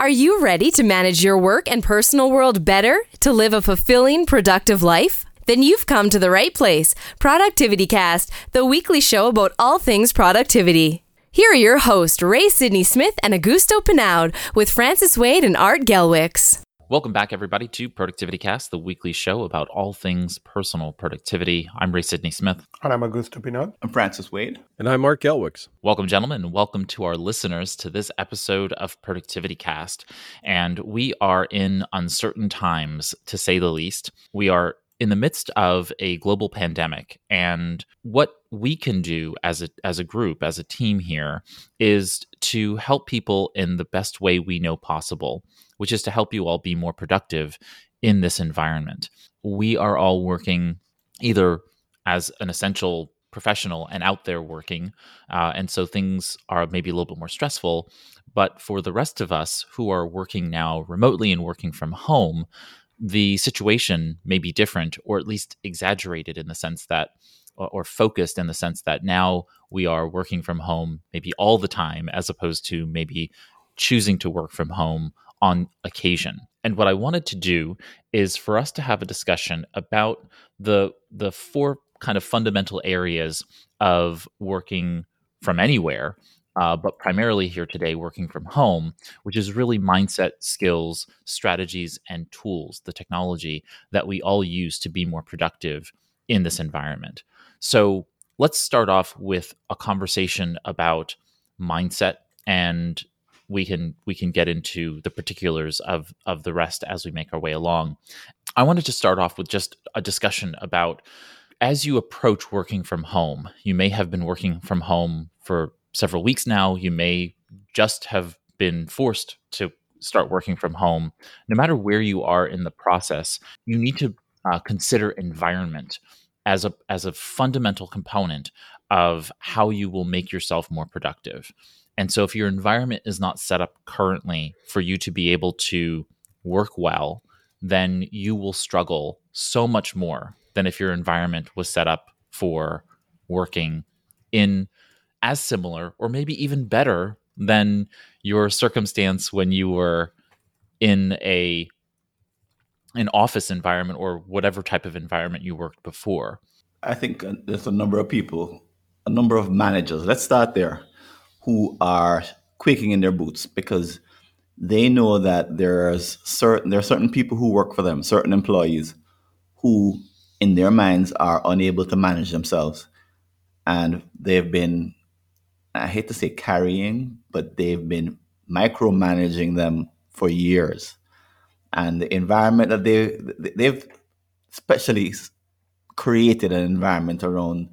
Are you ready to manage your work and personal world better to live a fulfilling, productive life? Then you've come to the right place. Productivity Cast, the weekly show about all things productivity. Here are your hosts, Ray Sidney Smith and Augusto Pinaud, with Francis Wade and Art Gelwicks. Welcome back, everybody, to Productivity Cast, the weekly show about all things personal productivity. I'm Ray Sidney Smith. And I'm Augusto Pinaud. I'm Francis Wade. And I'm Art Gelwicks. Welcome, gentlemen, and welcome to our listeners to this episode of Productivity Cast. And we are in uncertain times, to say the least. We are in the midst of a global pandemic. And what we can do as a as a group as a team here is to help people in the best way we know possible which is to help you all be more productive in this environment. We are all working either as an essential professional and out there working uh, and so things are maybe a little bit more stressful. But for the rest of us who are working now remotely and working from home the situation may be different or at least exaggerated in the sense that or focused in the sense that now we are working from home maybe all the time as opposed to maybe choosing to work from home on occasion. And what I wanted to do is for us to have a discussion about the the four kind of fundamental areas of working from anywhere uh, but primarily here today working from home, which is really mindset, skills, strategies, and tools, the technology that we all use to be more productive in this environment. So let's start off with a conversation about mindset and we can we can get into the particulars of of the rest as we make our way along. I wanted to start off with just a discussion about as you approach working from home. You may have been working from home for several weeks now. You may just have been forced to start working from home. No matter where you are in the process, you need to uh, consider environment as a as a fundamental component of how you will make yourself more productive. And so if your environment is not set up currently for you to be able to work well, then you will struggle so much more than if your environment was set up for working in as similar or maybe even better than your circumstance when you were in a an office environment or whatever type of environment you worked before? I think uh, there's a number of people a number of managers let's start there who are quaking in their boots because they know that there's certain there are certain people who work for them certain employees who in their minds are unable to manage themselves and they've been I hate to say carrying, but they've been micromanaging them for years. And the environment that they they've especially created an environment around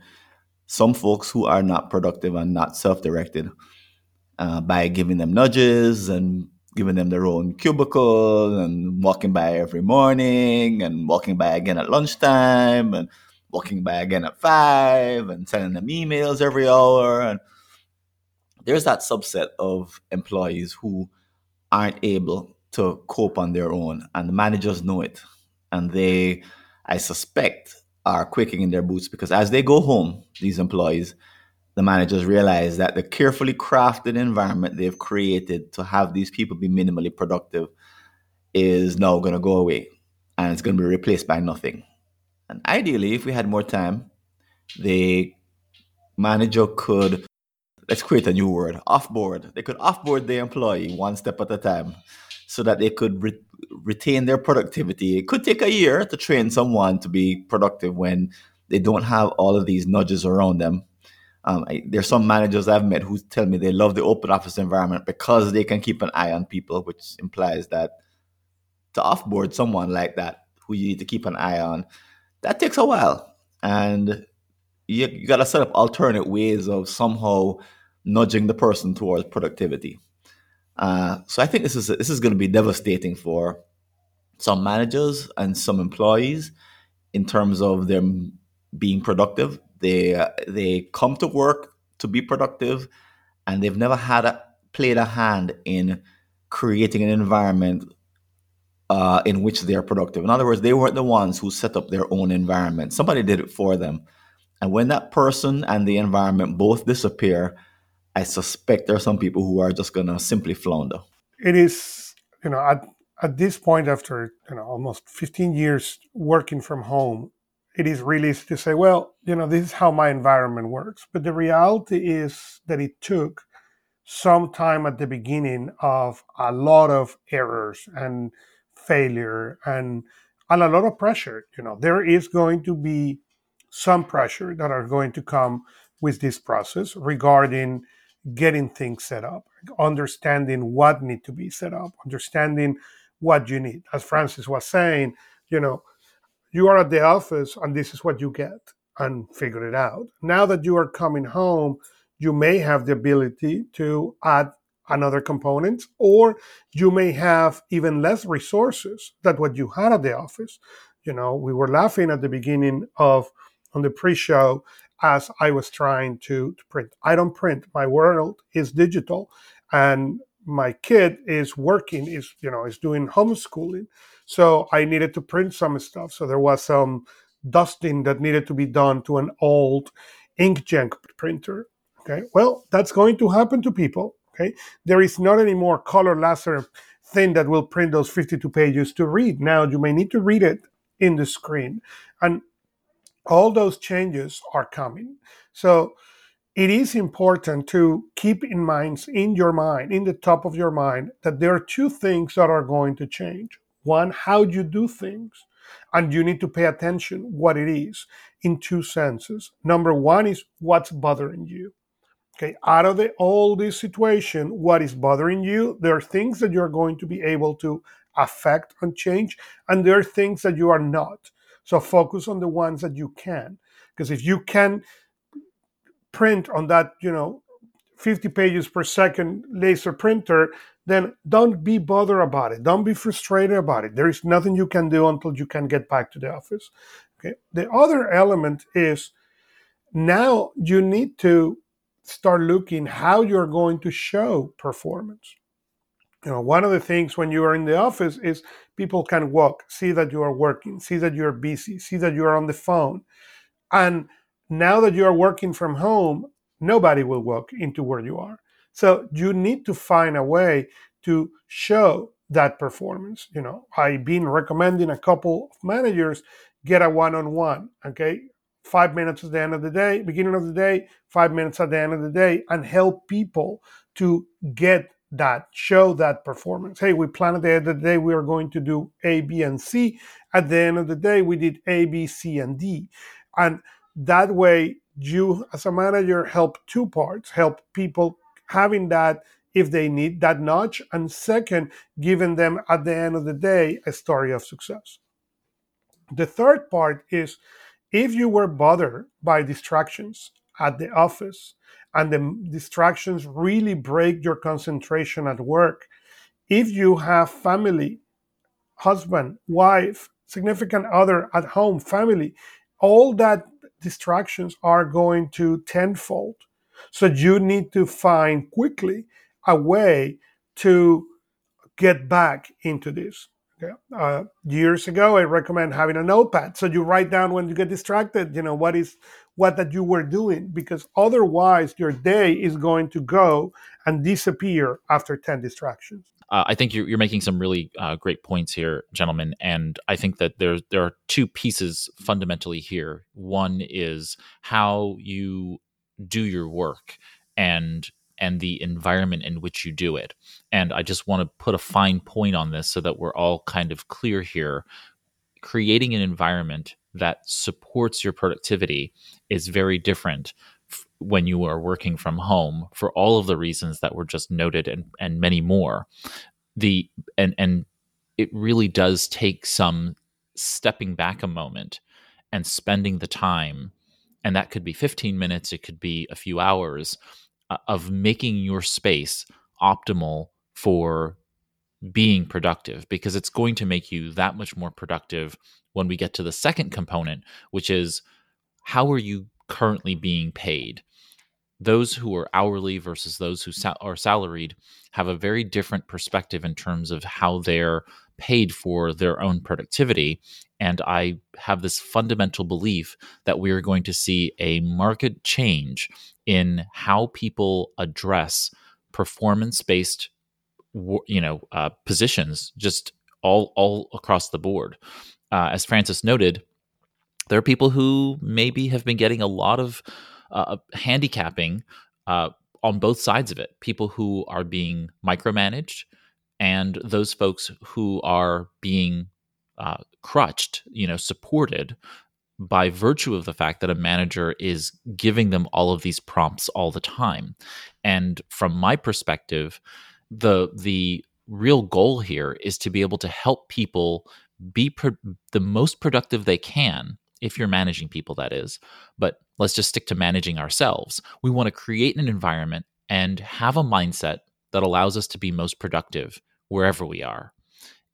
some folks who are not productive and not self-directed uh, by giving them nudges and giving them their own cubicle and walking by every morning and walking by again at lunchtime and walking by again at five and sending them emails every hour and there's that subset of employees who aren't able to cope on their own, and the managers know it. And they, I suspect, are quaking in their boots because as they go home, these employees, the managers realize that the carefully crafted environment they've created to have these people be minimally productive is now going to go away and it's going to be replaced by nothing. And ideally, if we had more time, the manager could let's create a new word offboard. They could offboard the employee one step at a time so that they could re- retain their productivity. It could take a year to train someone to be productive when they don't have all of these nudges around them. Um, I, there's some managers I've met who tell me they love the open office environment because they can keep an eye on people, which implies that to offboard someone like that who you need to keep an eye on, that takes a while. And you, you got to set up alternate ways of somehow nudging the person towards productivity. Uh, so I think this is this is going to be devastating for some managers and some employees in terms of them being productive. They uh, they come to work to be productive, and they've never had a, played a hand in creating an environment uh, in which they are productive. In other words, they weren't the ones who set up their own environment. Somebody did it for them. And when that person and the environment both disappear, I suspect there are some people who are just going to simply flounder. It is you know, at, at this point, after you know almost 15 years working from home, it is really easy to say, well, you know, this is how my environment works. But the reality is that it took some time at the beginning of a lot of errors and failure and, and a lot of pressure. You know, there is going to be some pressure that are going to come with this process regarding getting things set up, understanding what need to be set up, understanding what you need. As Francis was saying, you know, you are at the office and this is what you get and figure it out. Now that you are coming home, you may have the ability to add another component or you may have even less resources than what you had at the office. You know, we were laughing at the beginning of on the pre-show as I was trying to, to print. I don't print. My world is digital and my kid is working, is you know, is doing homeschooling. So I needed to print some stuff. So there was some dusting that needed to be done to an old inkjet printer. Okay. Well, that's going to happen to people. Okay. There is not any more color laser thing that will print those 52 pages to read. Now you may need to read it in the screen. And all those changes are coming. So it is important to keep in mind, in your mind, in the top of your mind, that there are two things that are going to change. One, how you do things, and you need to pay attention what it is in two senses. Number one is what's bothering you. Okay, out of the, all this situation, what is bothering you? There are things that you're going to be able to affect and change, and there are things that you are not. So focus on the ones that you can. Because if you can print on that, you know, 50 pages per second laser printer, then don't be bothered about it. Don't be frustrated about it. There is nothing you can do until you can get back to the office. Okay. The other element is now you need to start looking how you're going to show performance you know one of the things when you are in the office is people can walk see that you are working see that you're busy see that you're on the phone. And now that you are working from home nobody will walk into where you are. So you need to find a way to show that performance you know. I've been recommending a couple of managers get a one-on-one okay? Five minutes at the end of the day beginning of the day five minutes at the end of the day and help people to get that show that performance. Hey, we planned at the end of the day we are going to do A, B, and C. At the end of the day, we did A, B, C, and D. And that way, you as a manager help two parts, help people having that if they need that notch, and second, giving them at the end of the day a story of success. The third part is if you were bothered by distractions at the office, and the distractions really break your concentration at work. If you have family, husband, wife, significant other at home, family, all that distractions are going to tenfold. So you need to find quickly a way to get back into this. Okay. Uh, years ago, I recommend having a notepad so you write down when you get distracted. You know what is what that you were doing because otherwise your day is going to go and disappear after 10 distractions uh, I think you're, you're, making some really uh, great points here, gentlemen, and I think that there there are two pieces fundamentally here. One is how you do your work and and the environment in which you do it. And I just want to put a fine point on this so that we're all kind of clear here. Creating an environment that supports your productivity is very different f- when you are working from home for all of the reasons that were just noted and, and many more. The and and it really does take some stepping back a moment and spending the time and that could be 15 minutes it could be a few hours uh, of making your space optimal for being productive because it's going to make you that much more productive when we get to the second component, which is how are you currently being paid? Those who are hourly versus those who are salaried have a very different perspective in terms of how they're paid for their own productivity. And I have this fundamental belief that we are going to see a market change in how people address performance based you know uh, positions just all all across the board. Uh, as Francis noted, there are people who maybe have been getting a lot of uh, handicapping uh, on both sides of it. People who are being micromanaged, and those folks who are being uh, crutched, you know, supported by virtue of the fact that a manager is giving them all of these prompts all the time. And from my perspective, the the real goal here is to be able to help people be pro- the most productive they can if you're managing people that is but let's just stick to managing ourselves we want to create an environment and have a mindset that allows us to be most productive wherever we are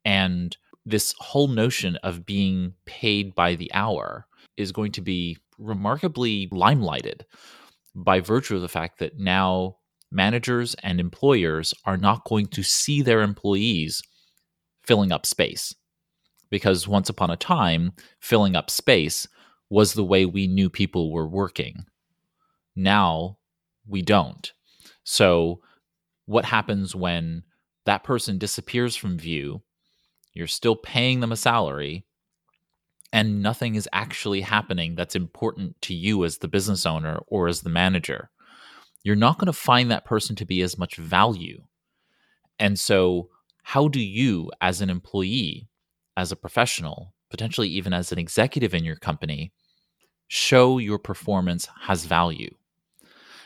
and this whole notion of being paid by the hour is going to be remarkably limelighted by virtue of the fact that now managers and employers are not going to see their employees filling up space. Because once upon a time, filling up space was the way we knew people were working. Now we don't. So, what happens when that person disappears from view? You're still paying them a salary, and nothing is actually happening that's important to you as the business owner or as the manager you're not going to find that person to be as much value. And so, how do you, as an employee, as a professional, potentially even as an executive in your company, show your performance has value?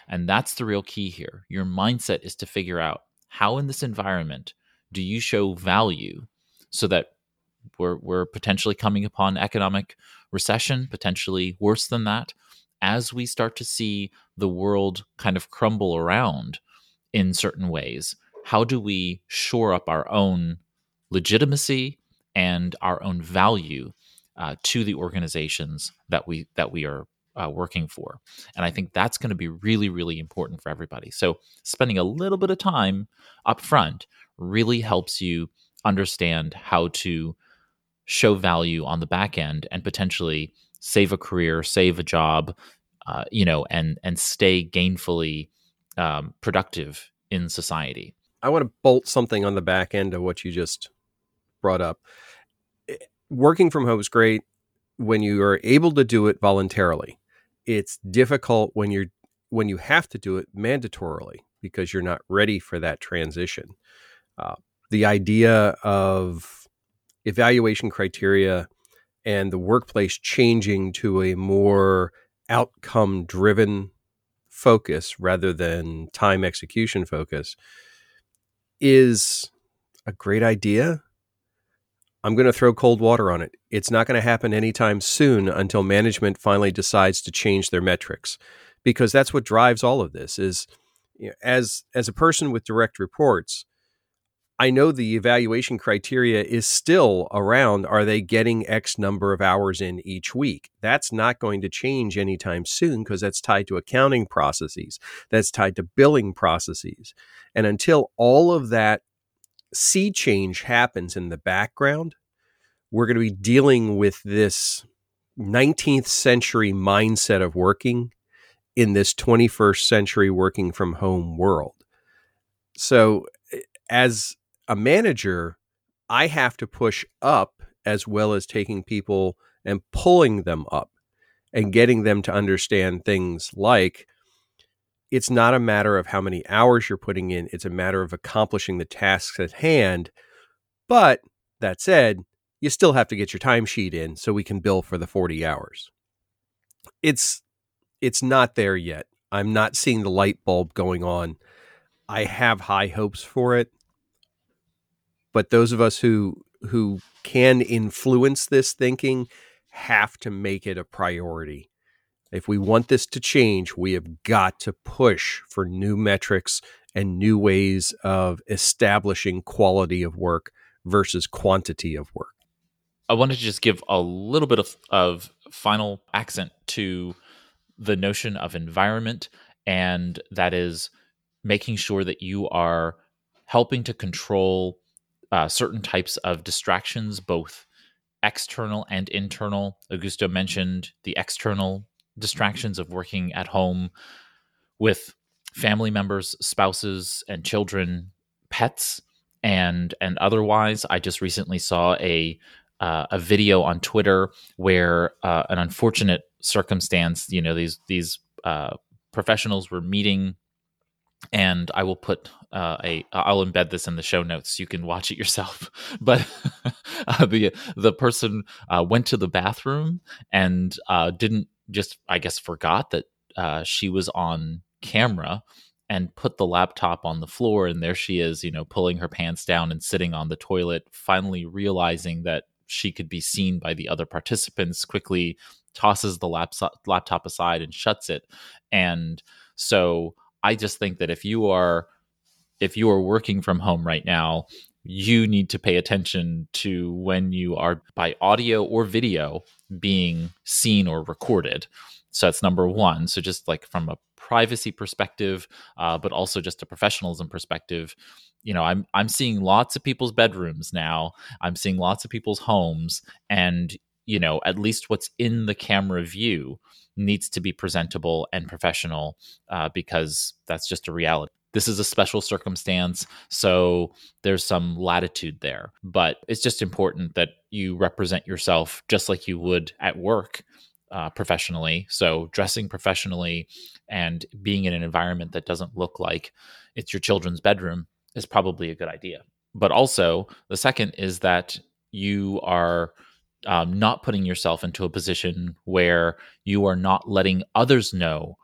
And that's the real key here. Your mindset is to figure out how, in this environment, do you show value so that we're, we're potentially coming upon economic recession, potentially worse than that, as we start to see the world kind of crumble around in certain ways, how do we shore up our own legitimacy and our own value uh, to the organizations that we that we are uh, working for? And I think that's going to be really really important for everybody. So spending a little bit of time up front really helps you understand how to show value on the back end and potentially save a career, save a job, uh, you know, and and stay gainfully um, productive in society. I want to bolt something on the back end of what you just brought up. Working from home is great when you are able to do it voluntarily. It's difficult when you're when you have to do it mandatorily because you're not ready for that transition. Uh, the idea of evaluation criteria and the workplace changing to a more outcome driven focus rather than time execution focus is a great idea. I'm going to throw cold water on it. It's not going to happen anytime soon until management finally decides to change their metrics because that's what drives all of this is you know, as as a person with direct reports I know the evaluation criteria is still around are they getting X number of hours in each week? That's not going to change anytime soon because that's tied to accounting processes, that's tied to billing processes. And until all of that sea change happens in the background, we're going to be dealing with this 19th century mindset of working in this 21st century working from home world. So, eh, as a manager, I have to push up as well as taking people and pulling them up and getting them to understand things like it's not a matter of how many hours you're putting in, it's a matter of accomplishing the tasks at hand. But that said, you still have to get your timesheet in so we can bill for the 40 hours. It's it's not there yet. I'm not seeing the light bulb going on. I have high hopes for it but those of us who who can influence this thinking have to make it a priority. If we want this to change, we have got to push for new metrics and new ways of establishing quality of work versus quantity of work. I wanted to just give a little bit of, of final accent to the notion of environment, and that is making sure that you are helping to control uh, certain types of distractions, both external and internal. Augusto mentioned the external distractions of working at home with family members, spouses, and children, pets, and and otherwise. I just recently saw a uh, a video on Twitter where uh, an unfortunate circumstance, you know, these these uh, professionals were meeting, and I will put uh, a I'll embed this in the show notes. You can watch it yourself. But uh, the the person uh, went to the bathroom and didn't just I guess forgot that uh, she was on camera and put the laptop on the floor and there she is you know pulling her pants down and sitting on the toilet finally realizing that she could be seen by the other participants quickly tosses the laptop laptop aside and shuts it. And so i just think that if you are if you are working from home right now you need to pay attention to when you are by audio or video being seen or recorded so that's number one so just like from a privacy perspective, uh, but also just a professionalism perspective. You know, I'm I'm seeing lots of people's bedrooms now. I'm seeing lots of people's homes, and you know, at least what's in the camera view needs to be presentable and professional uh, because that's just a reality. This is a special circumstance, so there's some latitude there. But it's just important that you represent yourself just like you would at work uh, professionally. So dressing professionally and being in an environment that doesn't look like it's your children's bedroom is probably a good idea. But also, the second is that you are um, not putting yourself into a position where you are not letting others know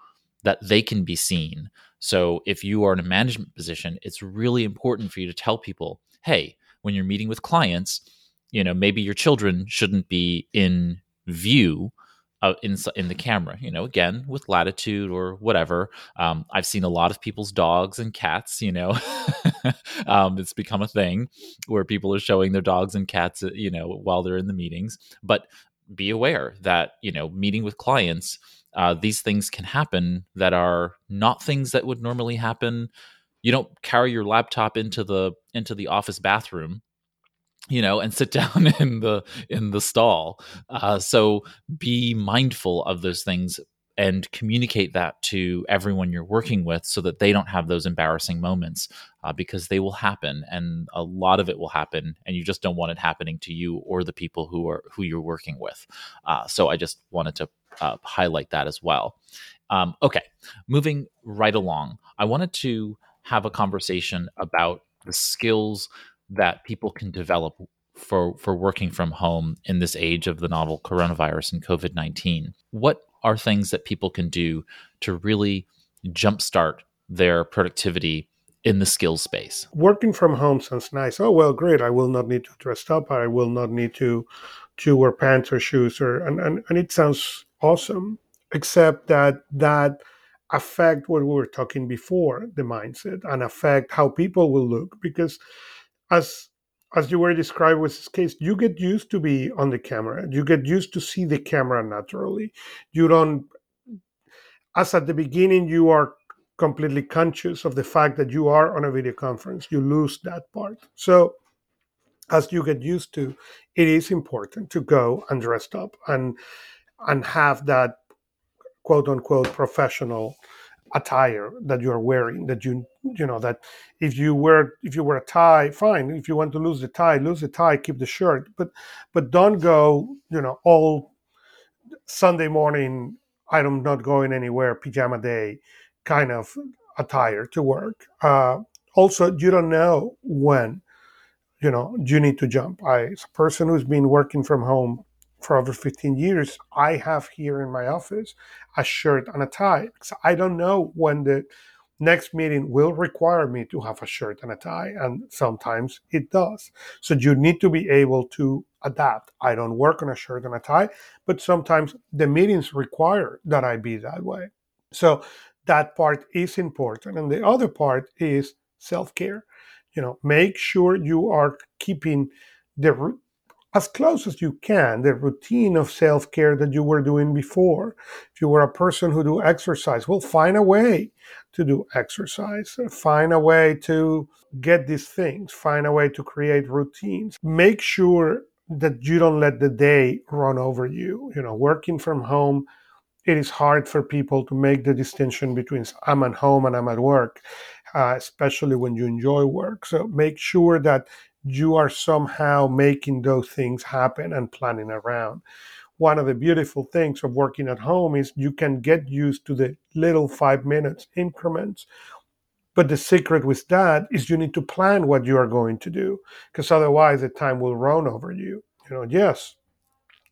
that they can be seen. So, if you are in a management position, it's really important for you to tell people, hey, when you're meeting with clients, you know, maybe your children shouldn't be in view uh, in in the camera. You know, again with latitude or whatever. Um, I've seen a lot of people's dogs and cats. You know, um, it's become a thing where people are showing their dogs and cats. Uh, you know, while they're in the meetings. But be aware that you know, meeting with clients, uh, these things can happen that are not things that would normally happen. You don't carry your laptop into the into the office bathroom you know and sit down in the in the stall uh, so be mindful of those things and communicate that to everyone you're working with so that they don't have those embarrassing moments uh, because they will happen and a lot of it will happen and you just don't want it happening to you or the people who are who you're working with uh, so i just wanted to uh, highlight that as well um, okay moving right along i wanted to have a conversation about the skills that people can develop for for working from home in this age of the novel coronavirus and COVID nineteen? What are things that people can do to really jumpstart their productivity in the skills space? Working from home sounds nice. Oh well, great. I will not need to dress up. I will not need to to wear pants or shoes or and, and, and it sounds awesome. Except that that affect what we were talking before, the mindset, and affect how people will look because as as you were described with this case, you get used to be on the camera. You get used to see the camera naturally. You don't, as at the beginning, you are completely conscious of the fact that you are on a video conference. You lose that part. So, as you get used to, it is important to go and dress up and and have that quote unquote professional attire that you are wearing that you you know that if you wear if you wear a tie fine. If you want to lose the tie lose the tie keep the shirt. But but don't go you know all sunday morning i'm not going anywhere pajama day kind of attire to work. Uh, also you don't know when you know you need to jump. I as a person who's been working from home for over 15 years, I have here in my office a shirt and a tie. So I don't know when the next meeting will require me to have a shirt and a tie, and sometimes it does. So you need to be able to adapt. I don't work on a shirt and a tie, but sometimes the meetings require that I be that way. So that part is important. And the other part is self care. You know, make sure you are keeping the as close as you can the routine of self-care that you were doing before. If you were a person who do exercise well find a way to do exercise. Find a way to get these things. Find a way to create routines. Make sure that you don't let the day run over you. You know working from home it is hard for people to make the distinction between I'm at home and I'm at work, uh, especially when you enjoy work. So make sure that you are somehow making those things happen and planning around. One of the beautiful things of working at home is you can get used to the little five minutes increments. But the secret with that is you need to plan what you are going to do because otherwise the time will run over you. You know, yes,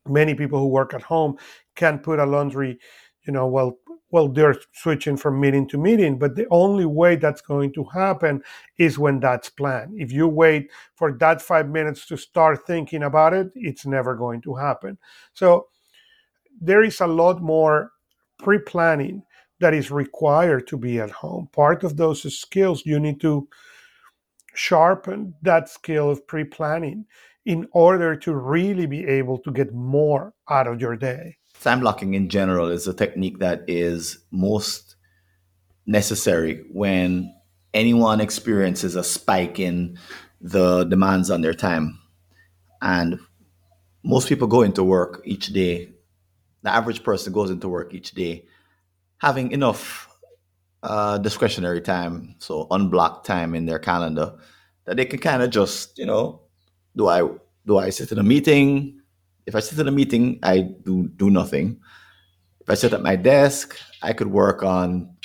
many people who work at home can put a laundry, you know, well, well, they're switching from meeting to meeting, but the only way that's going to happen is when that's planned. If you wait for that five minutes to start thinking about it, it's never going to happen. So there is a lot more pre planning that is required to be at home. Part of those skills you need to sharpen that skill of pre planning in order to really be able to get more out of your day. Time blocking in general is a technique that is most necessary when anyone experiences a spike in the demands on their time. And most people go into work each day. The average person goes into work each day having enough uh, discretionary time, so unblocked time in their calendar, that they can kind of just, you know, do I do I sit in a meeting? If I sit in a meeting, I do do nothing. If I sit at my desk, I could work on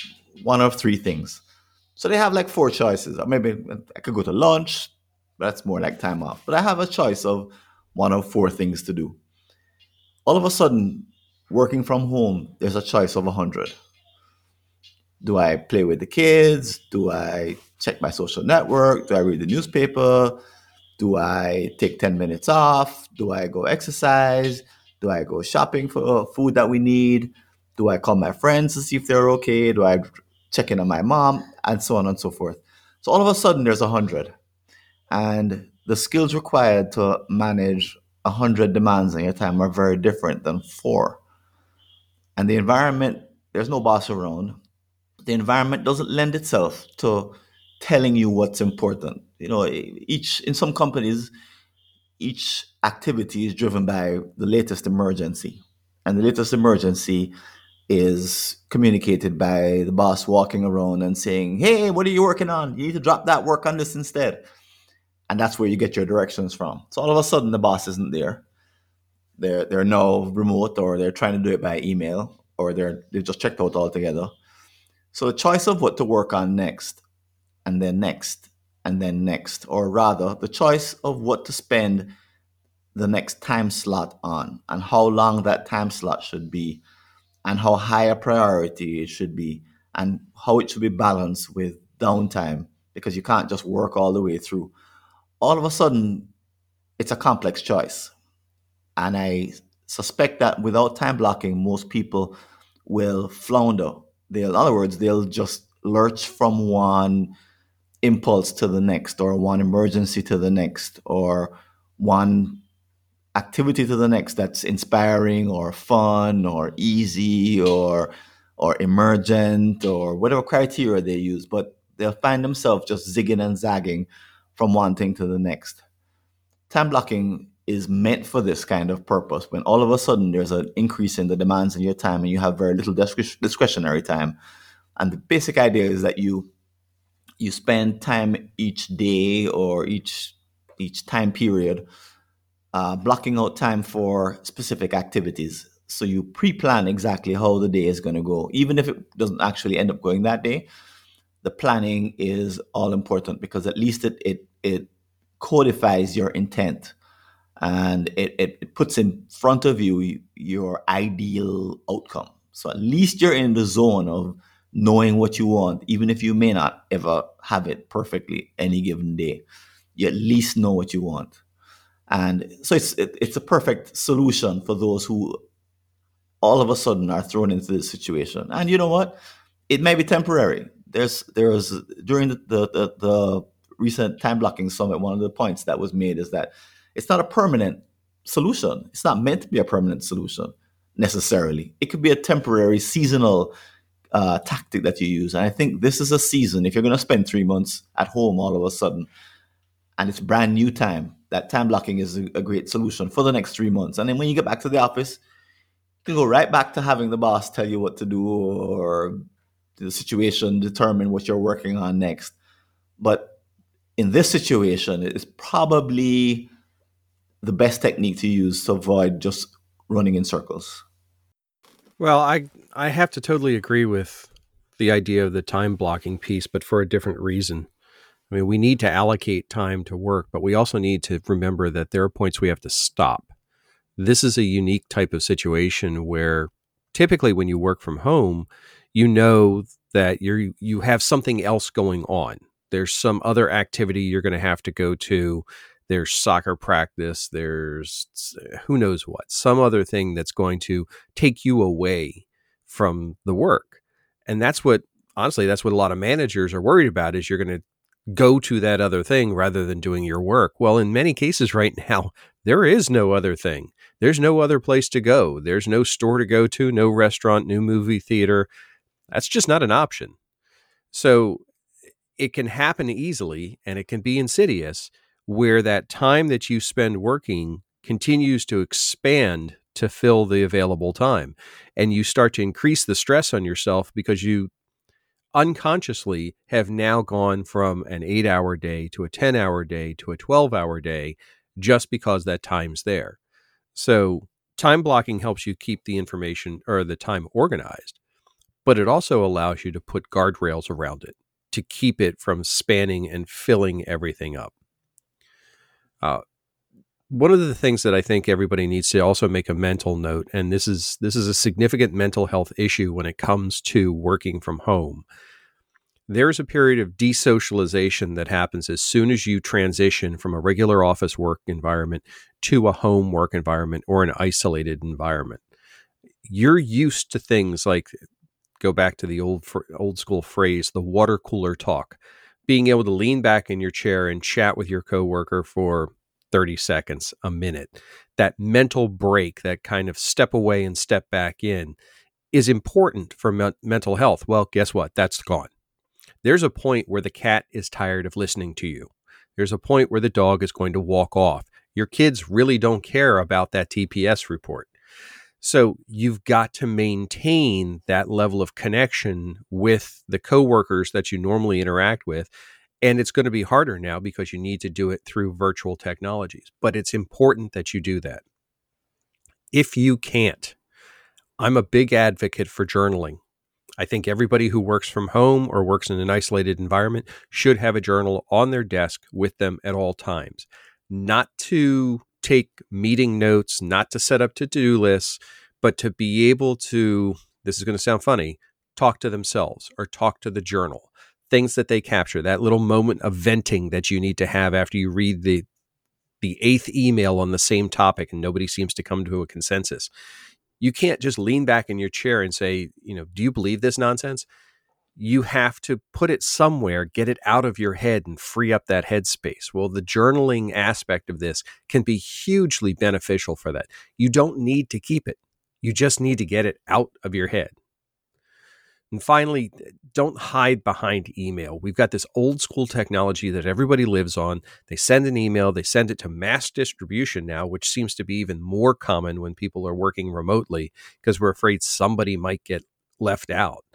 one of three things. So they have like four choices. Or maybe I could go to lunch, that's more like time off. But I have a choice of one of four things to do. All of a sudden, working from home, there's a choice of a hundred. Do I play with the kids? Do I check my social network? Do I read the newspaper? Do I take 10 minutes off? Do I go exercise? Do I go shopping for uh, food that we need? Do I call my friends to see if they're okay? Do I check in on my mom? And so on and so forth. So all of a sudden, there's a hundred. And the skills required to manage a hundred demands in your time are very different than four. And the environment, there's no boss around. The environment doesn't lend itself to telling you what's important. You know, each in some companies, each activity is driven by the latest emergency, and the latest emergency is communicated by the boss walking around and saying, "Hey, what are you working on? You need to drop that work on this instead." And that's where you get your directions from. So all of a sudden, the boss isn't there. They're they're now remote, or they're trying to do it by email, or they're they've just checked out altogether. So the choice of what to work on next and then next and then next, or rather, the choice of what to spend the next time slot on and how long that time slot should be and how high a priority it should be and how it should be balanced with downtime because you can't just work all the way through. All of a sudden, it's a complex choice. And I suspect that without time blocking, most people will flounder. They'll, in other words, they'll just lurch from one impulse to the next or one emergency to the next or one activity to the next that's inspiring or fun or easy or or emergent or whatever criteria they use. But they'll find themselves just zigging and zagging from one thing to the next. Time blocking is meant for this kind of purpose. When all of a sudden there's an increase in the demands in your time and you have very little discretionary time and the basic idea is that you you spend time each day or each each time period uh, blocking out time for specific activities. So you pre-plan exactly how the day is going to go. Even if it doesn't actually end up going that day the planning is all important because at least it it, it codifies your intent and it, it puts in front of you your ideal outcome. So at least you're in the zone of knowing what you want, even if you may not ever have it perfectly any given day, you at least know what you want. And so it's it, it's a perfect solution for those who all of a sudden are thrown into this situation. And you know what? It may be temporary. There's there's during the, the, the, the recent time blocking summit, one of the points that was made is that it's not a permanent solution. It's not meant to be a permanent solution necessarily. It could be a temporary, seasonal uh, tactic that you use. And I think this is a season, if you're going to spend three months at home all of a sudden, and it's brand new time, that time blocking is a, a great solution for the next three months. And then when you get back to the office, You can go right back to having the boss tell you what to do or the situation determine what you're working on next. But in this situation, it's probably the best technique to use to avoid just running in circles. Well, I I have to totally agree with the idea of the time blocking piece, but for a different reason. I mean, we need to allocate time to work, but we also need to remember that there are points we have to stop. This is a unique type of situation where typically when you work from home, you know that you're you have something else going on. There's some other activity you're going to have to go to. There's soccer practice, there's who knows what. Some other thing that's going to take you away from the work. And that's what honestly that's what a lot of managers are worried about is you're going to go to that other thing rather than doing your work. Well, in many cases right now, there is no other thing. There's no other place to go. There's no store to go to, no restaurant, no movie theater. That's just not an option. So it can happen easily and it can be insidious where that time that you spend working continues to expand to fill the available time. And you start to increase the stress on yourself because you unconsciously have now gone from an eight hour day to a 10 hour day to a 12 hour day just because that time's there. So, time blocking helps you keep the information or the time organized, but it also allows you to put guardrails around it to keep it from spanning and filling everything up. Uh, one of the things that I think everybody needs to also make a mental note, and this is this is a significant mental health issue when it comes to working from home. There's a period of desocialization that happens as soon as you transition from a regular office work environment to a home work environment or an isolated environment. You're used to things like go back to the old old school phrase, the water cooler talk, being able to lean back in your chair and chat with your coworker for 30 seconds, a minute. That mental break, that kind of step away and step back in is important for me- mental health. Well, guess what? That's gone. There's a point where the cat is tired of listening to you. There's a point where the dog is going to walk off. Your kids really don't care about that TPS report. So you've got to maintain that level of connection with the coworkers that you normally interact with and it's going to be harder now because you need to do it through virtual technologies. But it's important that you do that. If you can't, I'm a big advocate for journaling. I think everybody who works from home or works in an isolated environment should have a journal on their desk with them at all times. Not to take meeting notes, not to set up to do lists, but to be able to, this is going to sound funny, talk to themselves or talk to the journal things that they capture, that little moment of venting that you need to have after you read the the eighth email on the same topic and nobody seems to come to a consensus. You can't just lean back in your chair and say, you know, do you believe this nonsense? You have to put it somewhere, get it out of your head and free up that headspace. Well, the journaling aspect of this can be hugely beneficial for that. You don't need to keep it. You just need to get it out of your head. And finally, don't hide behind email. We've got this old school technology that everybody lives on. They send an email, they send it to mass distribution now, which seems to be even more common when people are working remotely because we're afraid somebody might get left out.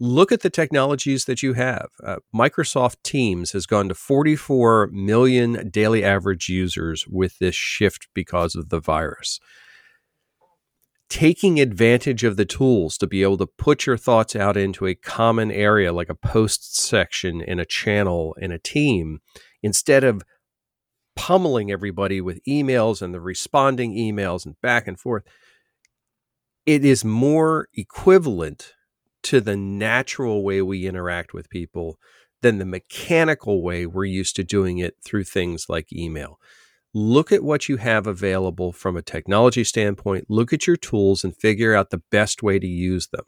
Look at the technologies that you have. Uh, Microsoft Teams has gone to 44 million daily average users with this shift because of the virus taking advantage of the tools to be able to put your thoughts out into a common area like a post section in a channel in a team instead of pummeling everybody with emails and the responding emails and back and forth it is more equivalent to the natural way we interact with people than the mechanical way we're used to doing it through things like email look at what you have available from a technology standpoint, look at your tools and figure out the best way to use them.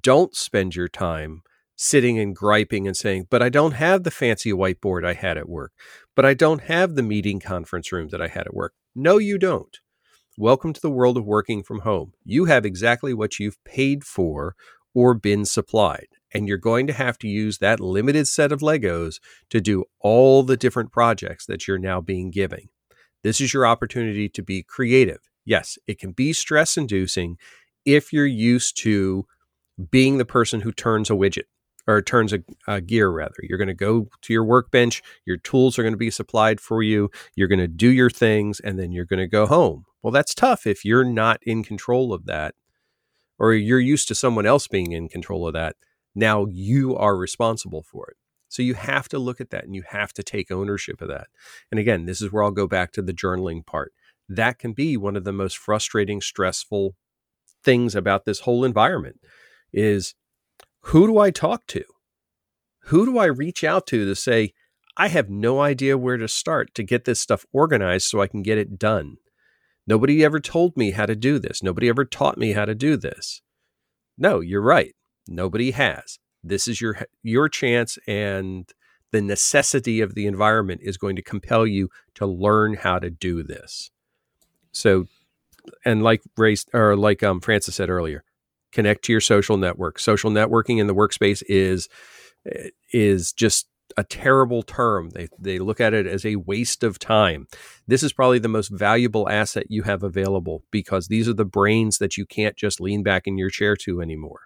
Don't spend your time sitting and griping and saying, but I don't have the fancy whiteboard I had at work, but I don't have the meeting conference room that I had at work. No, you don't. Welcome to the world of working from home. You have exactly what you've paid for or been supplied and you're going to have to use that limited set of Legos to do all the different projects that you're now being given. This is your opportunity to be creative. Yes, it can be stress inducing if you're used to being the person who turns a widget or turns a, a gear rather. You're going to go to your workbench, your tools are going to be supplied for you, you're going to do your things, and then you're going to go home. Well, that's tough if you're not in control of that or you're used to someone else being in control of that. Now you are responsible for it. So you have to look at that and you have to take ownership of that. And again, this is where I'll go back to the journaling part. That can be one of the most frustrating, stressful things about this whole environment is who do I talk to? Who do I reach out to to say, I have no idea where to start to get this stuff organized so I can get it done? Nobody ever told me how to do this. Nobody ever taught me how to do this. No, you're right. Nobody has. This is your your chance and the necessity of the environment is going to compel you to learn how to do this. So and like Ray's or like um Francis said earlier, connect to your social network. Social networking in the workspace is is just a terrible term. They they look at it as a waste of time. This is probably the most valuable asset you have available because these are the brains that you can't just lean back in your chair to anymore.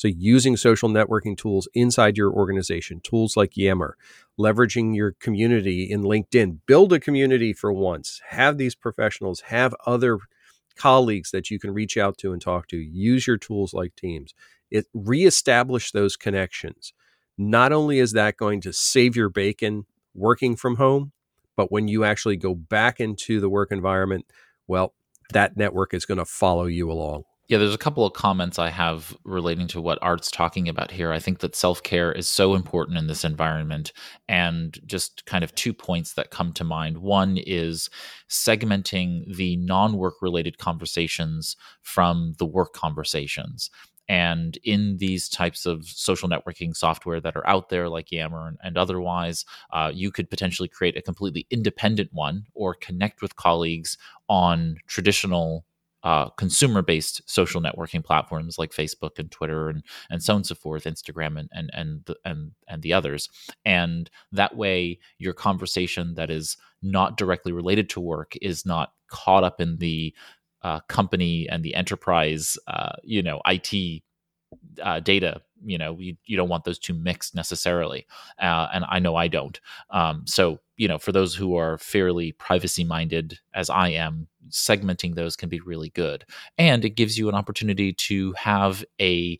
So using social networking tools inside your organization, tools like Yammer, leveraging your community in LinkedIn, build a community for once. Have these professionals, have other colleagues that you can reach out to and talk to. Use your tools like Teams. It reestablish those connections. Not only is that going to save your bacon working from home, but when you actually go back into the work environment, well, that network is going to follow you along. Yeah, there's a couple of comments I have relating to what Art's talking about here. I think that self care is so important in this environment. And just kind of two points that come to mind. One is segmenting the non work related conversations from the work conversations. And in these types of social networking software that are out there, like Yammer and, and otherwise, uh, you could potentially create a completely independent one or connect with colleagues on traditional uh, consumer based social networking platforms like Facebook and Twitter and and so on and so forth, Instagram and and and the, and and the others. And that way, your conversation that is not directly related to work is not caught up in the uh, company and the enterprise, uh, you know, IT uh, data you know you, you don't want those two mixed necessarily uh, and i know i don't um, so you know for those who are fairly privacy minded as i am segmenting those can be really good and it gives you an opportunity to have a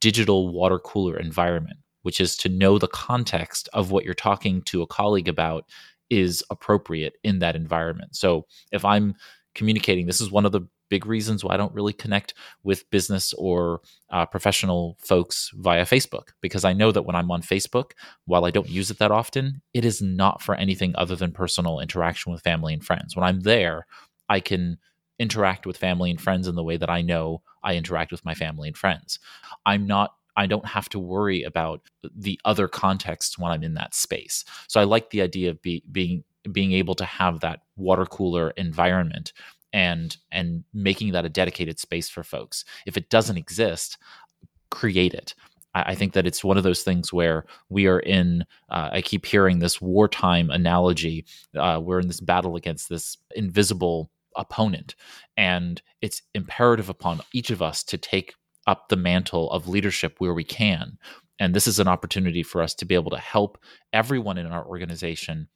digital water cooler environment which is to know the context of what you're talking to a colleague about is appropriate in that environment so if i'm communicating this is one of the big reasons why I don't really connect with business or uh, professional folks via Facebook because I know that when I'm on Facebook, while I don't use it that often, it is not for anything other than personal interaction with family and friends. When I'm there, I can interact with family and friends in the way that I know I interact with my family and friends. I'm not I don't have to worry about the other contexts when I'm in that space. So I like the idea of be, being being able to have that water cooler environment and and making that a dedicated space for folks. If it doesn't exist, create it. I, I think that it's one of those things where we are in. Uh, I keep hearing this wartime analogy. Uh, we're in this battle against this invisible opponent, and it's imperative upon each of us to take up the mantle of leadership where we can. And this is an opportunity for us to be able to help everyone in our organization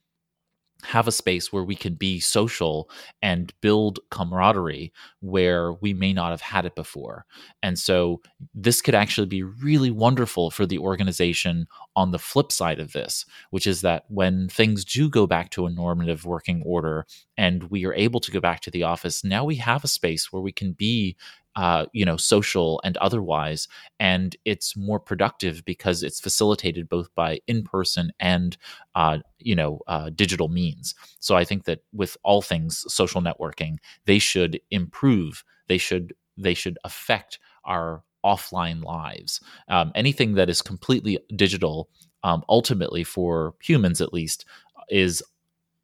have a space where we can be social and build camaraderie where we may not have had it before. And so this could actually be really wonderful for the organization on the flip side of this, which is that when things do go back to a normative working order and we are able to go back to the office, now we have a space where we can be uh, you know, social and otherwise, and it's more productive because it's facilitated both by in-person and uh, you know uh, digital means. So I think that with all things social networking, they should improve. They should they should affect our offline lives. Um, anything that is completely digital, um, ultimately for humans at least, is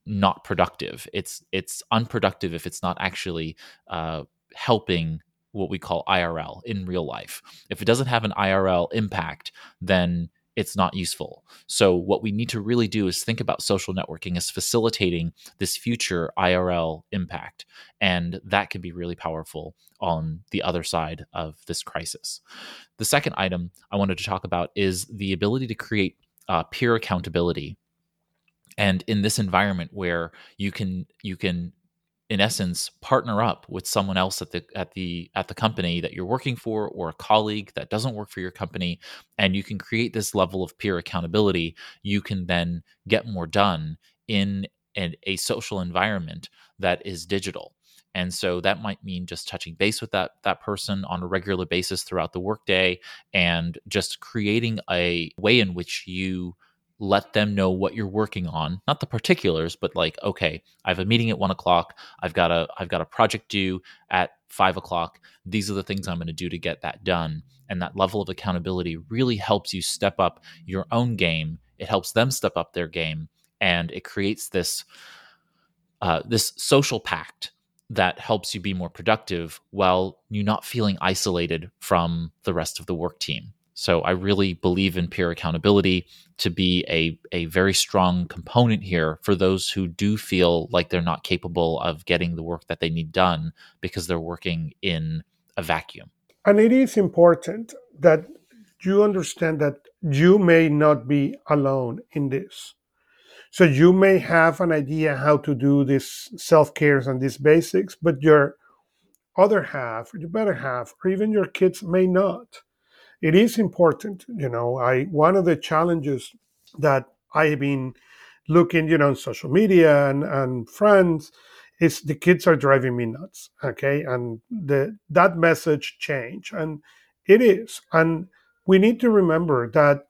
not productive. It's it's unproductive if it's not actually uh, helping what we call IRL in real life. If it doesn't have an IRL impact, then it's not useful. So, what we need to really do is think about social networking as facilitating this future IRL impact. And that can be really powerful on the other side of this crisis. The second item I wanted to talk about is the ability to create uh, peer accountability. And in this environment where you can you can in essence partner up with someone else at the at the at the company that you're working for or a colleague that doesn't work for your company and you can create this level of peer accountability. You can then get more done in an, a social environment that is digital. And so that might mean just touching base with that that person on a regular basis throughout the workday and just creating a way in which you let them know what you're working on. Not the particulars but like okay i have a meeting at one o'clock. I've got a i've got a project due at five o'clock. These are the things i'm going to do to get that done. And that level of accountability really helps you step up your own game. It helps them step up their game. And it creates this uh, this social pact that helps you be more productive while you're not feeling isolated from the rest of the work team so I really believe in peer accountability to be a, a very strong component here for those who do feel like they're not capable of getting the work that they need done because they're working in a vacuum. And it is important that you understand that you may not be alone in this. So you may have an idea how to do this self-care and these basics, but your other half, your better half, or even your kids may not it is important. You know, I one of the challenges that I have been looking, you know, on social media and, and friends is the kids are driving me nuts. Okay. And the that message change. And it is. And we need to remember that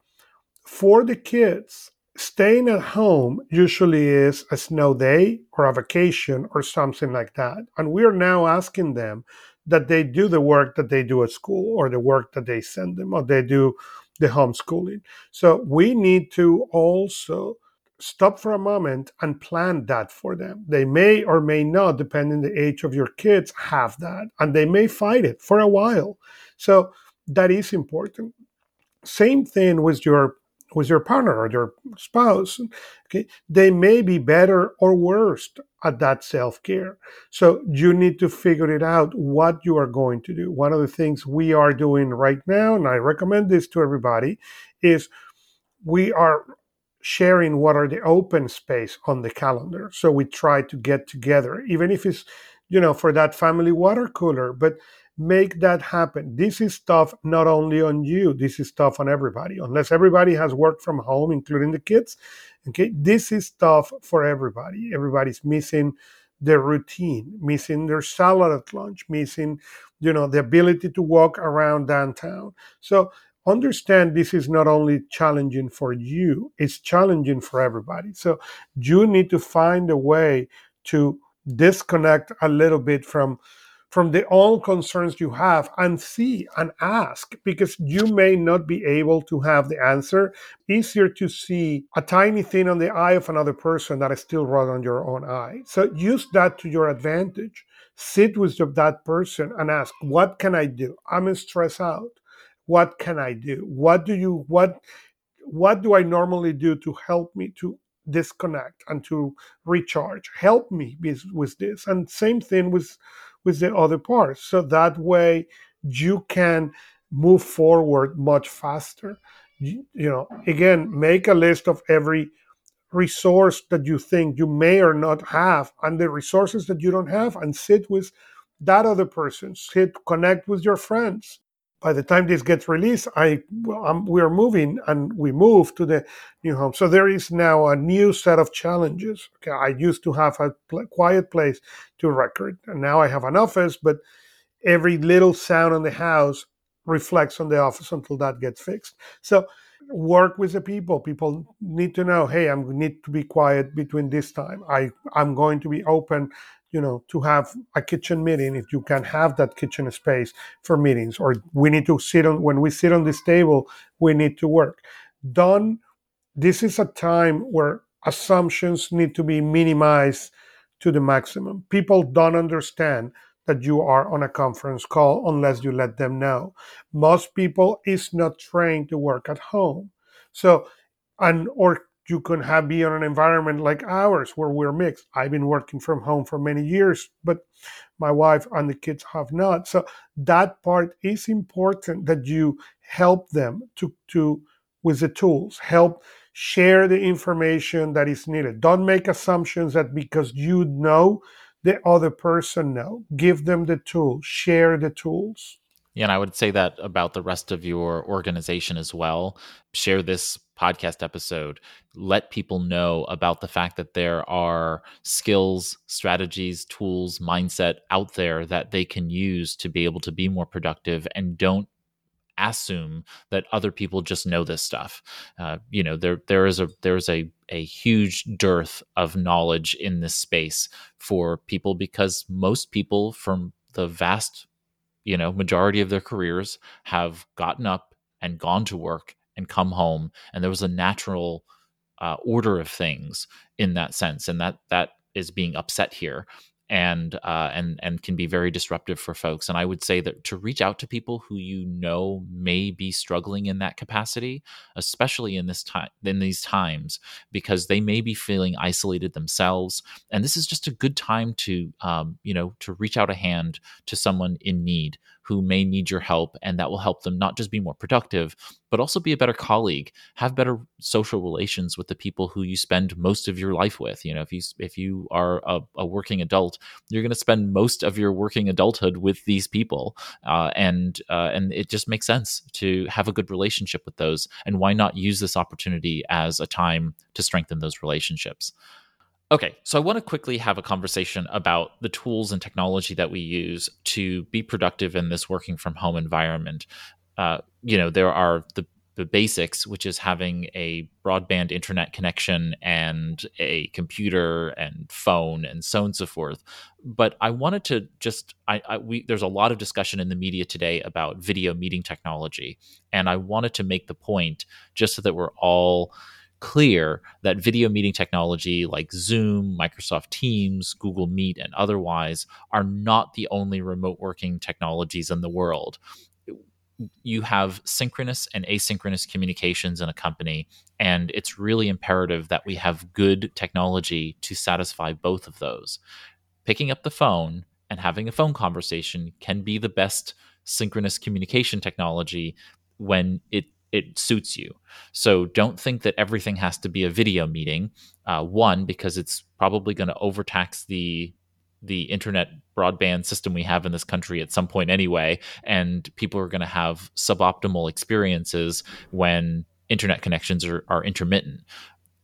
for the kids, staying at home usually is a snow day or a vacation or something like that. And we are now asking them that they do the work that they do at school or the work that they send them or they do the homeschooling. So we need to also stop for a moment and plan that for them. They may or may not, depending the age of your kids, have that, and they may fight it for a while. So that is important. Same thing with your with your partner or your spouse. Okay, they may be better or worse at that self care. So you need to figure it out what you are going to do. One of the things we are doing right now, and I recommend this to everybody, is we are sharing what are the open space on the calendar. So we try to get together, even if it's, you know, for that family water cooler, but make that happen. This is tough not only on you, this is tough on everybody. Unless everybody has worked from home, including the kids. Okay, this is tough for everybody. Everybody's missing their routine, missing their salad at lunch, missing, you know, the ability to walk around downtown. So understand this is not only challenging for you, it's challenging for everybody. So you need to find a way to disconnect a little bit from from the own concerns you have and see and ask because you may not be able to have the answer. Easier to see a tiny thing on the eye of another person that is still right on your own eye. So use that to your advantage. Sit with that person and ask, what can I do? I'm stressed out. What can I do? What do you what what do I normally do to help me to disconnect and to recharge? Help me with, with this. And same thing with with the other parts. So that way you can move forward much faster. You, you know, again, make a list of every resource that you think you may or not have and the resources that you don't have and sit with that other person sit connect with your friends by the time this gets released i we are moving and we move to the new home. So there is now a new set of challenges. Okay i used to have a pl- quiet place to record and now i have an office but every little sound in the house reflects on the office until that gets fixed. So work with the people. People need to know hey i need to be quiet between this time. I i'm going to be open you know to have a kitchen meeting if you can have that kitchen space for meetings or we need to sit on when we sit on this table we need to work. Done this is a time where assumptions need to be minimized to the maximum. People don't understand that you are on a conference call unless you let them know. Most people is not trained to work at home. So, and or you can have be on an environment like ours where we're mixed. I've been working from home for many years, but my wife and the kids have not. So that part is important that you help them to to with the tools, help share the information that is needed. Don't make assumptions that because you know the other person know. Give them the tools, share the tools. And I would say that about the rest of your organization as well. Share this podcast episode. Let people know about the fact that there are skills, strategies, tools, mindset out there that they can use to be able to be more productive and don't assume that other people just know this stuff. Uh, you know, there there is a there is a a huge dearth of knowledge in this space for people because most people from the vast you know, majority of their careers have gotten up and gone to work and come home, and there was a natural uh, order of things in that sense, and that that is being upset here and uh, and and can be very disruptive for folks. And I would say that to reach out to people who you know may be struggling in that capacity, especially in this time in these times, because they may be feeling isolated themselves. And this is just a good time to um, you know to reach out a hand to someone in need who may need your help, and that will help them not just be more productive, but also be a better colleague, have better social relations with the people who you spend most of your life with. You know, if you if you are a, a working adult, you're going to spend most of your working adulthood with these people, uh, and uh, and it just makes sense to have a good relationship with those. And why not use this opportunity as a time to strengthen those relationships? Okay, so I want to quickly have a conversation about the tools and technology that we use to be productive in this working from home environment. Uh, you know, there are the the basics, which is having a broadband internet connection and a computer and phone and so on and so forth. But I wanted to just, I, I, we there's a lot of discussion in the media today about video meeting technology, and I wanted to make the point just so that we're all clear that video meeting technology like Zoom, Microsoft Teams, Google Meet, and otherwise are not the only remote working technologies in the world. You have synchronous and asynchronous communications in a company, and it's really imperative that we have good technology to satisfy both of those. Picking up the phone and having a phone conversation can be the best synchronous communication technology when it it suits you. So don't think that everything has to be a video meeting. Uh, one, because it's probably going to overtax the the internet broadband system we have in this country at some point anyway, and people are going to have suboptimal experiences when internet connections are, are intermittent.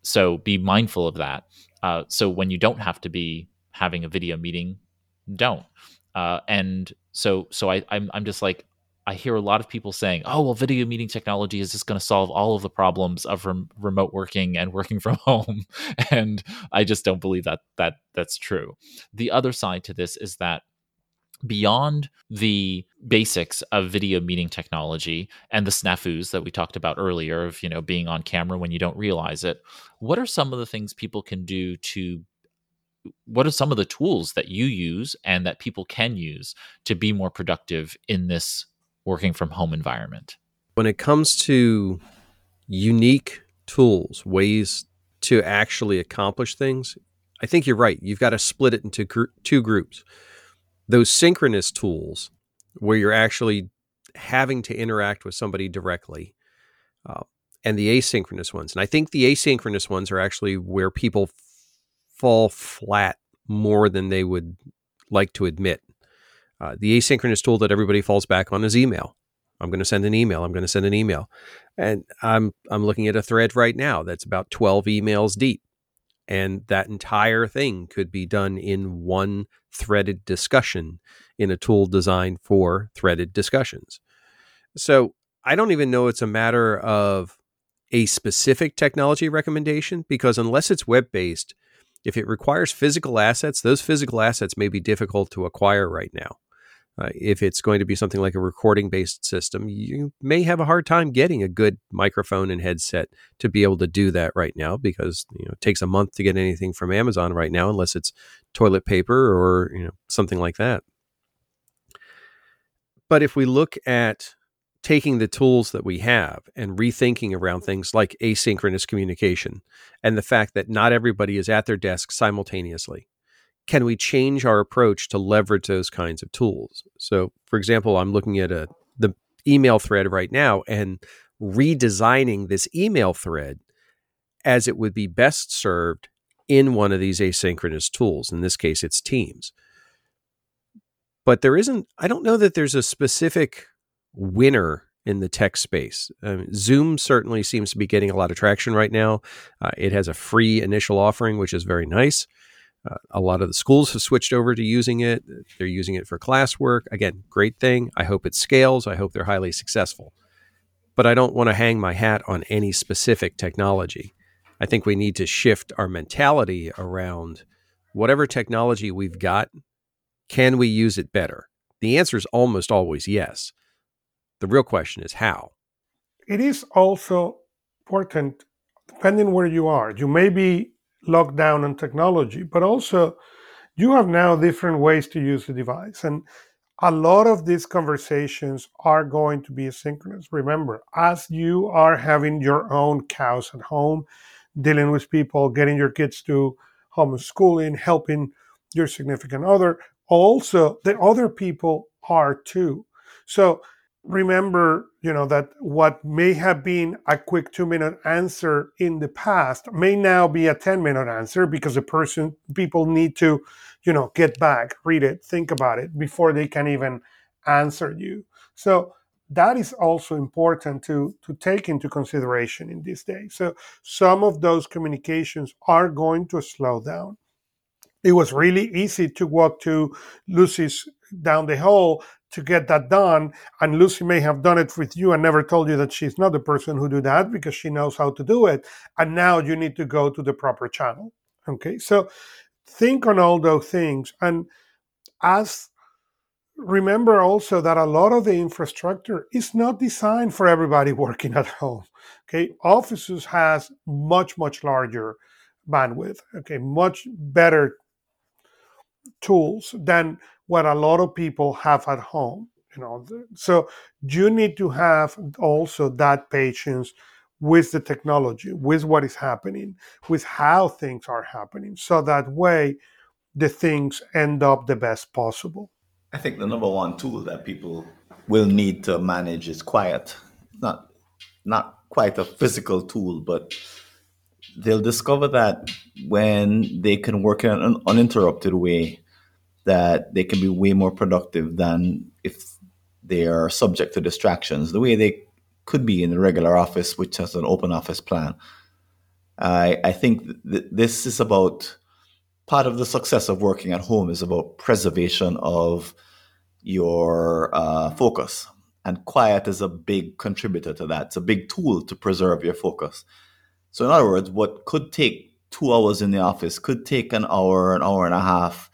So be mindful of that. Uh, so when you don't have to be having a video meeting, don't. Uh, and so so I I'm I'm just like I hear a lot of people saying, "Oh, well, video meeting technology is just going to solve all of the problems of rem- remote working and working from home," and I just don't believe that that that's true. The other side to this is that beyond the basics of video meeting technology and the snafus that we talked about earlier of you know being on camera when you don't realize it what are some of the things people can do to what are some of the tools that you use and that people can use to be more productive in this working from home environment? When it comes to unique tools, ways to actually accomplish things, I think you're right. You've got to split it into gr- two groups. Those synchronous tools, where you're actually having to interact with somebody directly, uh, and the asynchronous ones. And I think the asynchronous ones are actually where people f- fall flat more than they would like to admit. Uh, the asynchronous tool that everybody falls back on is email. I'm going to send an email. I'm going to send an email, and I'm I'm looking at a thread right now that's about 12 emails deep, and that entire thing could be done in one threaded discussion in a tool designed for threaded discussions. So I don't even know it's a matter of a specific technology recommendation because unless it's web based, if it requires physical assets, those physical assets may be difficult to acquire right now. Uh, if it's going to be something like a recording based system, you may have a hard time getting a good microphone and headset to be able to do that right now because you know, it takes a month to get anything from Amazon right now, unless it's toilet paper or you know something like that. But if we look at taking the tools that we have and rethinking around things like asynchronous communication and the fact that not everybody is at their desk simultaneously. Can we change our approach to leverage those kinds of tools? So, for example, I'm looking at a the email thread right now and redesigning this email thread as it would be best served in one of these asynchronous tools. In this case, it's Teams. But there isn't, I don't know that there's a specific winner in the tech space. Um, Zoom certainly seems to be getting a lot of traction right now. Uh, it has a free initial offering, which is very nice. Uh, a lot of the schools have switched over to using it. They're using it for classwork. Again, great thing. I hope it scales. I hope they're highly successful. But I don't want to hang my hat on any specific technology. I think we need to shift our mentality around whatever technology we've got, can we use it better? The answer is almost always yes. The real question is how. It is also important, depending where you are. You may be locked down on technology, but also you have now different ways to use the device. And a lot of these conversations are going to be asynchronous. Remember, as you are having your own cows at home, dealing with people, getting your kids to homeschooling, helping your significant other, also the other people are too. So remember you know that what may have been a quick two minute answer in the past may now be a 10 minute answer because the person people need to you know get back read it think about it before they can even answer you. So that is also important to to take into consideration in this day. So some of those communications are going to slow down. It was really easy to walk to lucy's down the hall to get that done. And Lucy may have done it with you and never told you that she's not the person who do that because she knows how to do it. And now you need to go to the proper channel. Okay. So think on all those things. And as remember also that a lot of the infrastructure is not designed for everybody working at home. Okay. Offices has much, much larger bandwidth. Okay. Much better tools than what a lot of people have at home you know so you need to have also that patience with the technology with what is happening with how things are happening so that way the things end up the best possible. I think the number one tool that people will need to manage is quiet. Not not quite a physical tool but they'll discover that when they can work in an uninterrupted way that they can be way more productive than if they are subject to distractions the way they could be in the regular office, which has an open office plan. I, I think th- this is about part of the success of working at home is about preservation of your uh, focus. And quiet is a big contributor to that. It's a big tool to preserve your focus. So, in other words, what could take two hours in the office could take an hour, an hour and a half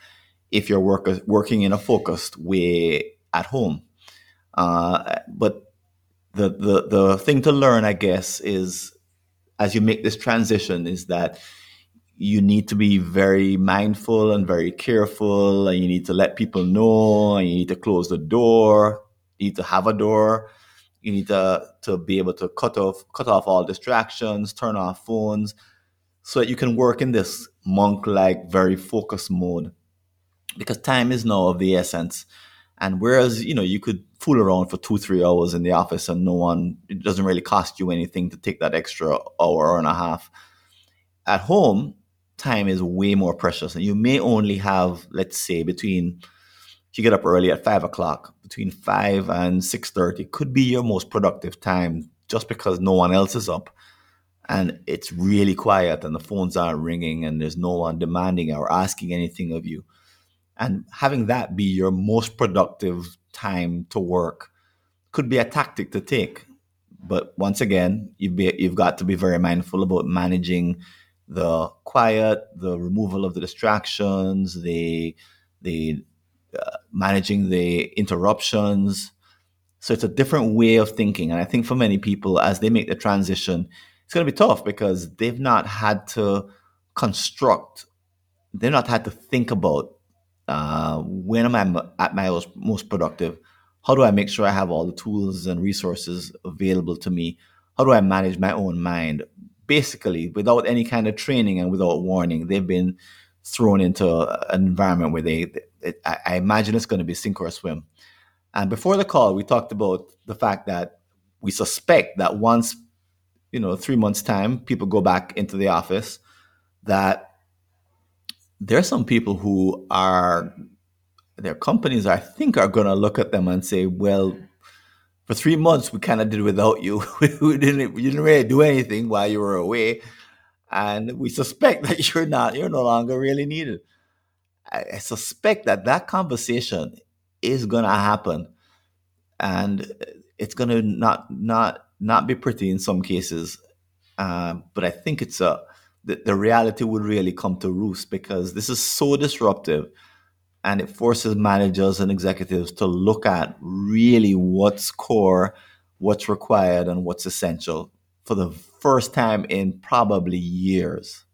if you're work, working in a focused way at home. Uh, but the, the the thing to learn, I guess, is as you make this transition, is that you need to be very mindful and very careful, and you need to let people know, and you need to close the door. You need to have a door. You need to to be able to cut off cut off all distractions, turn off phones, so that you can work in this monk like, very focused mode because time is now of the essence. And whereas, you know, you could fool around for two, three hours in the office and no one, it doesn't really cost you anything to take that extra hour and a half. At home, time is way more precious. And you may only have, let's say, between, you get up early at five o'clock, between five and 6.30 could be your most productive time just because no one else is up. And it's really quiet and the phones aren't ringing and there's no one demanding or asking anything of you. And having that be your most productive time to work could be a tactic to take. But once again you've, be, you've got to be very mindful about managing the quiet the removal of the distractions the the uh, managing the interruptions so it's a different way of thinking and i think for many people as they make the transition it's going to be tough because they've not had to construct they've not had to think about uh, when am I at my most productive? How do I make sure I have all the tools and resources available to me? How do I manage my own mind? Basically, without any kind of training and without warning, they've been thrown into an environment where they, it, I imagine it's going to be sink or swim. And before the call, we talked about the fact that we suspect that once, you know, three months' time, people go back into the office, that there are some people who are, their companies, I think, are going to look at them and say, well, for three months, we kind of did without you. we didn't, you didn't really do anything while you were away. And we suspect that you're not, you're no longer really needed. I, suspect that that conversation is going to happen. And it's going to not not not be pretty in some cases. Uh, but i think it's a the, the reality would really come to roost because this is so disruptive and it forces managers and executives to look at really what's core what's required and what's essential for the first time in probably years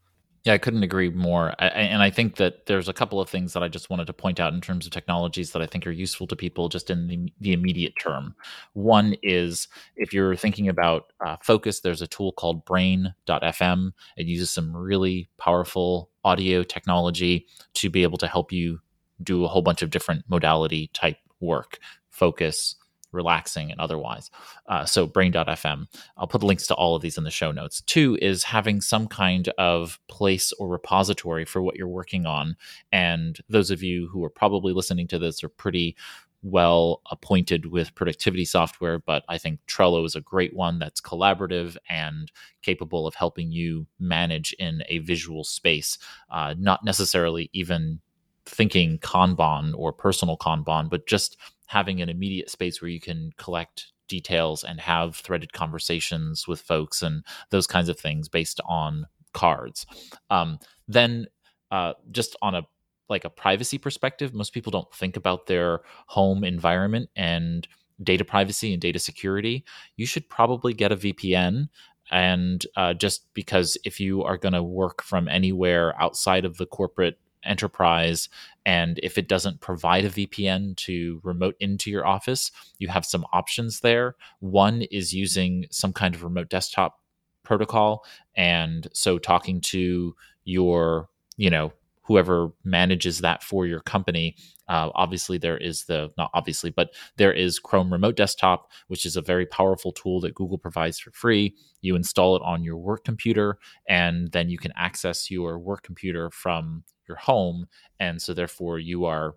yeah, I couldn't agree more. I, and I think that there's a couple of things that I just wanted to point out in terms of technologies that I think are useful to people just in the, the immediate term. One is if you're thinking about uh, focus, there's a tool called brain.fm. It uses some really powerful audio technology to be able to help you do a whole bunch of different modality type work, focus, relaxing and otherwise. Uh, so brain.fm. I'll put links to all of these in the show notes. Two is having some kind of place or repository for what you're working on. And those of you who are probably listening to this are pretty well appointed with productivity software, but I think Trello is a great one that's collaborative and capable of helping you manage in a visual space, uh, not necessarily even thinking Kanban or personal Kanban, but just having an immediate space where you can collect details and have threaded conversations with folks and those kinds of things based on cards. Um, then, uh, just on a like a privacy perspective, most people don't think about their home environment and data privacy and data security. You should probably get a VPN and uh, just because if you are going to work from anywhere outside of the corporate enterprise and if it doesn't provide a VPN to remote into your office, you have some options there. One is using some kind of remote desktop protocol and so talking to your, you know, whoever manages that for your company. Uh, obviously, there is the not obviously, but there is Chrome Remote Desktop, which is a very powerful tool that Google provides for free. You install it on your work computer, and then you can access your work computer from your home, and so therefore you are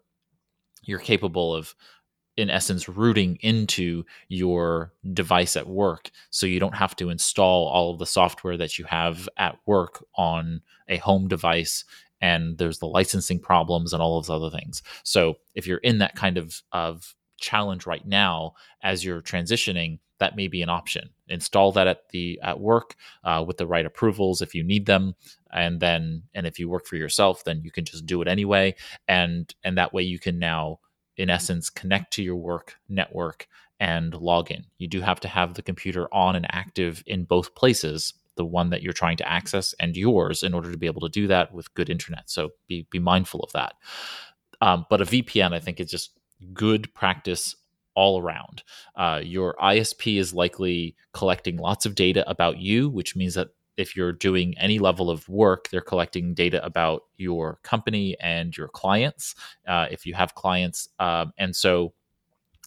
you're capable of in essence rooting into your device at work so you don't have to install all of the software that you have at work on a home device and there's the licensing problems and all those other things. So if you're in that kind of of challenge right now as you're transitioning, that may be an option. Install that at the at work uh, with the right approvals if you need them, and then and if you work for yourself, then you can just do it anyway, and and that way you can now, in essence, connect to your work network and log in. You do have to have the computer on and active in both places the one that you're trying to access and yours in order to be able to do that with good internet. So be be mindful of that. Um, but a VPN, I think, is just good practice all around. Uh, your ISP is likely collecting lots of data about you, which means that if you're doing any level of work, they're collecting data about your company and your clients. Uh, if you have clients, um, and so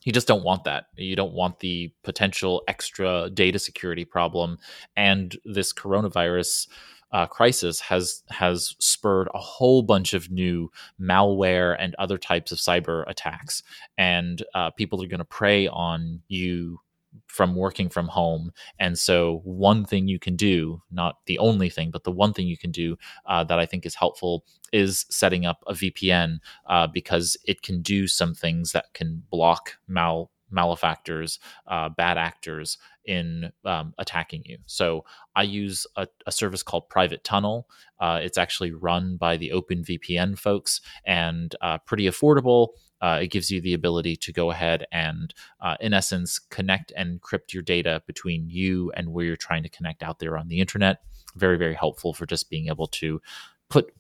you just don't want that. You don't want the potential extra data security problem. And this coronavirus uh, crisis has has spurred a whole bunch of new malware and other types of cyber attacks. And uh, people are going to prey on you from working from home. And so, one thing you can do, not the only thing, but the one thing you can do uh, that I think is helpful is setting up a VPN uh, because it can do some things that can block mal malefactors, uh, bad actors in um, attacking you. So I use a, a service called Private Tunnel. Uh, it's actually run by the OpenVPN folks and uh, pretty affordable. Uh, it gives you the ability to go ahead and, uh, in essence, connect and encrypt your data between you and where you're trying to connect out there on the internet. Very, very helpful for just being able to put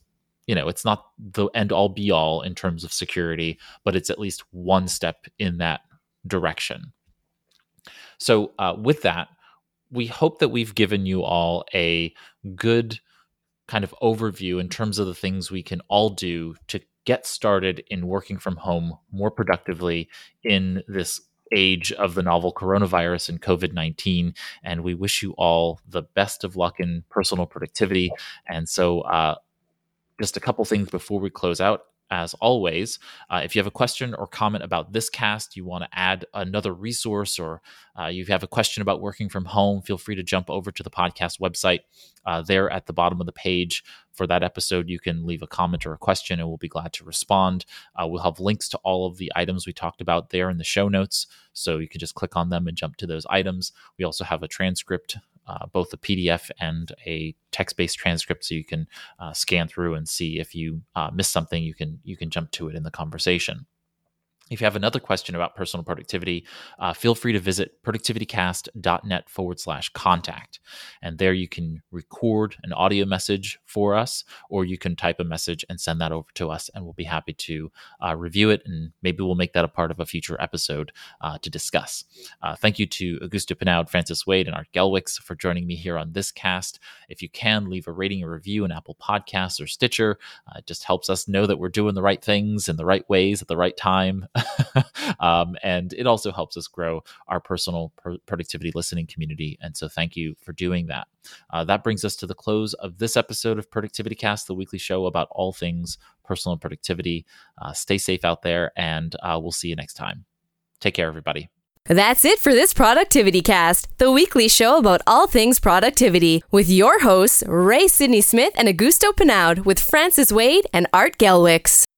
you know it's not the end all be all in terms of security but it's at least one step in that direction. So, uh, with that, we hope that we've given you all a good kind of overview in terms of the things we can all do to get started in working from home more productively in this age of the novel coronavirus and COVID 19. And we wish you all the best of luck in personal productivity. And so, uh, just a couple things before we close out as always. Uh, if you have a question or comment about this cast, you want to add another resource, or uh, you have a question about working from home, feel free to jump over to the podcast website. Uh, there at the bottom of the page for that episode, you can leave a comment or a question, and we'll be glad to respond. Uh, we'll have links to all of the items we talked about there in the show notes, so you can just click on them and jump to those items. We also have a transcript uh, both a PDF and a text-based transcript, so you can uh, scan through and see if you uh, miss something. You can you can jump to it in the conversation. If you have another question about personal productivity, uh, feel free to visit productivitycast.net forward slash contact. And there you can record an audio message for us, or you can type a message and send that over to us, and we'll be happy to uh, review it. And maybe we'll make that a part of a future episode uh, to discuss. Uh, thank you to Augusto Pinaud, Francis Wade, and Art Gelwicks for joining me here on this cast. If you can, leave a rating and review in Apple Podcasts or Stitcher. Uh, it just helps us know that we're doing the right things in the right ways at the right time. um, and it also helps us grow our personal pr- productivity listening community. And so thank you for doing that. Uh, that brings us to the close of this episode of Productivity Cast, the weekly show about all things personal productivity. Uh, stay safe out there, and uh, we'll see you next time. Take care, everybody. That's it for this Productivity Cast, the weekly show about all things productivity, with your hosts, Ray Sidney Smith and Augusto Pinaud, with Francis Wade and Art Gelwicks.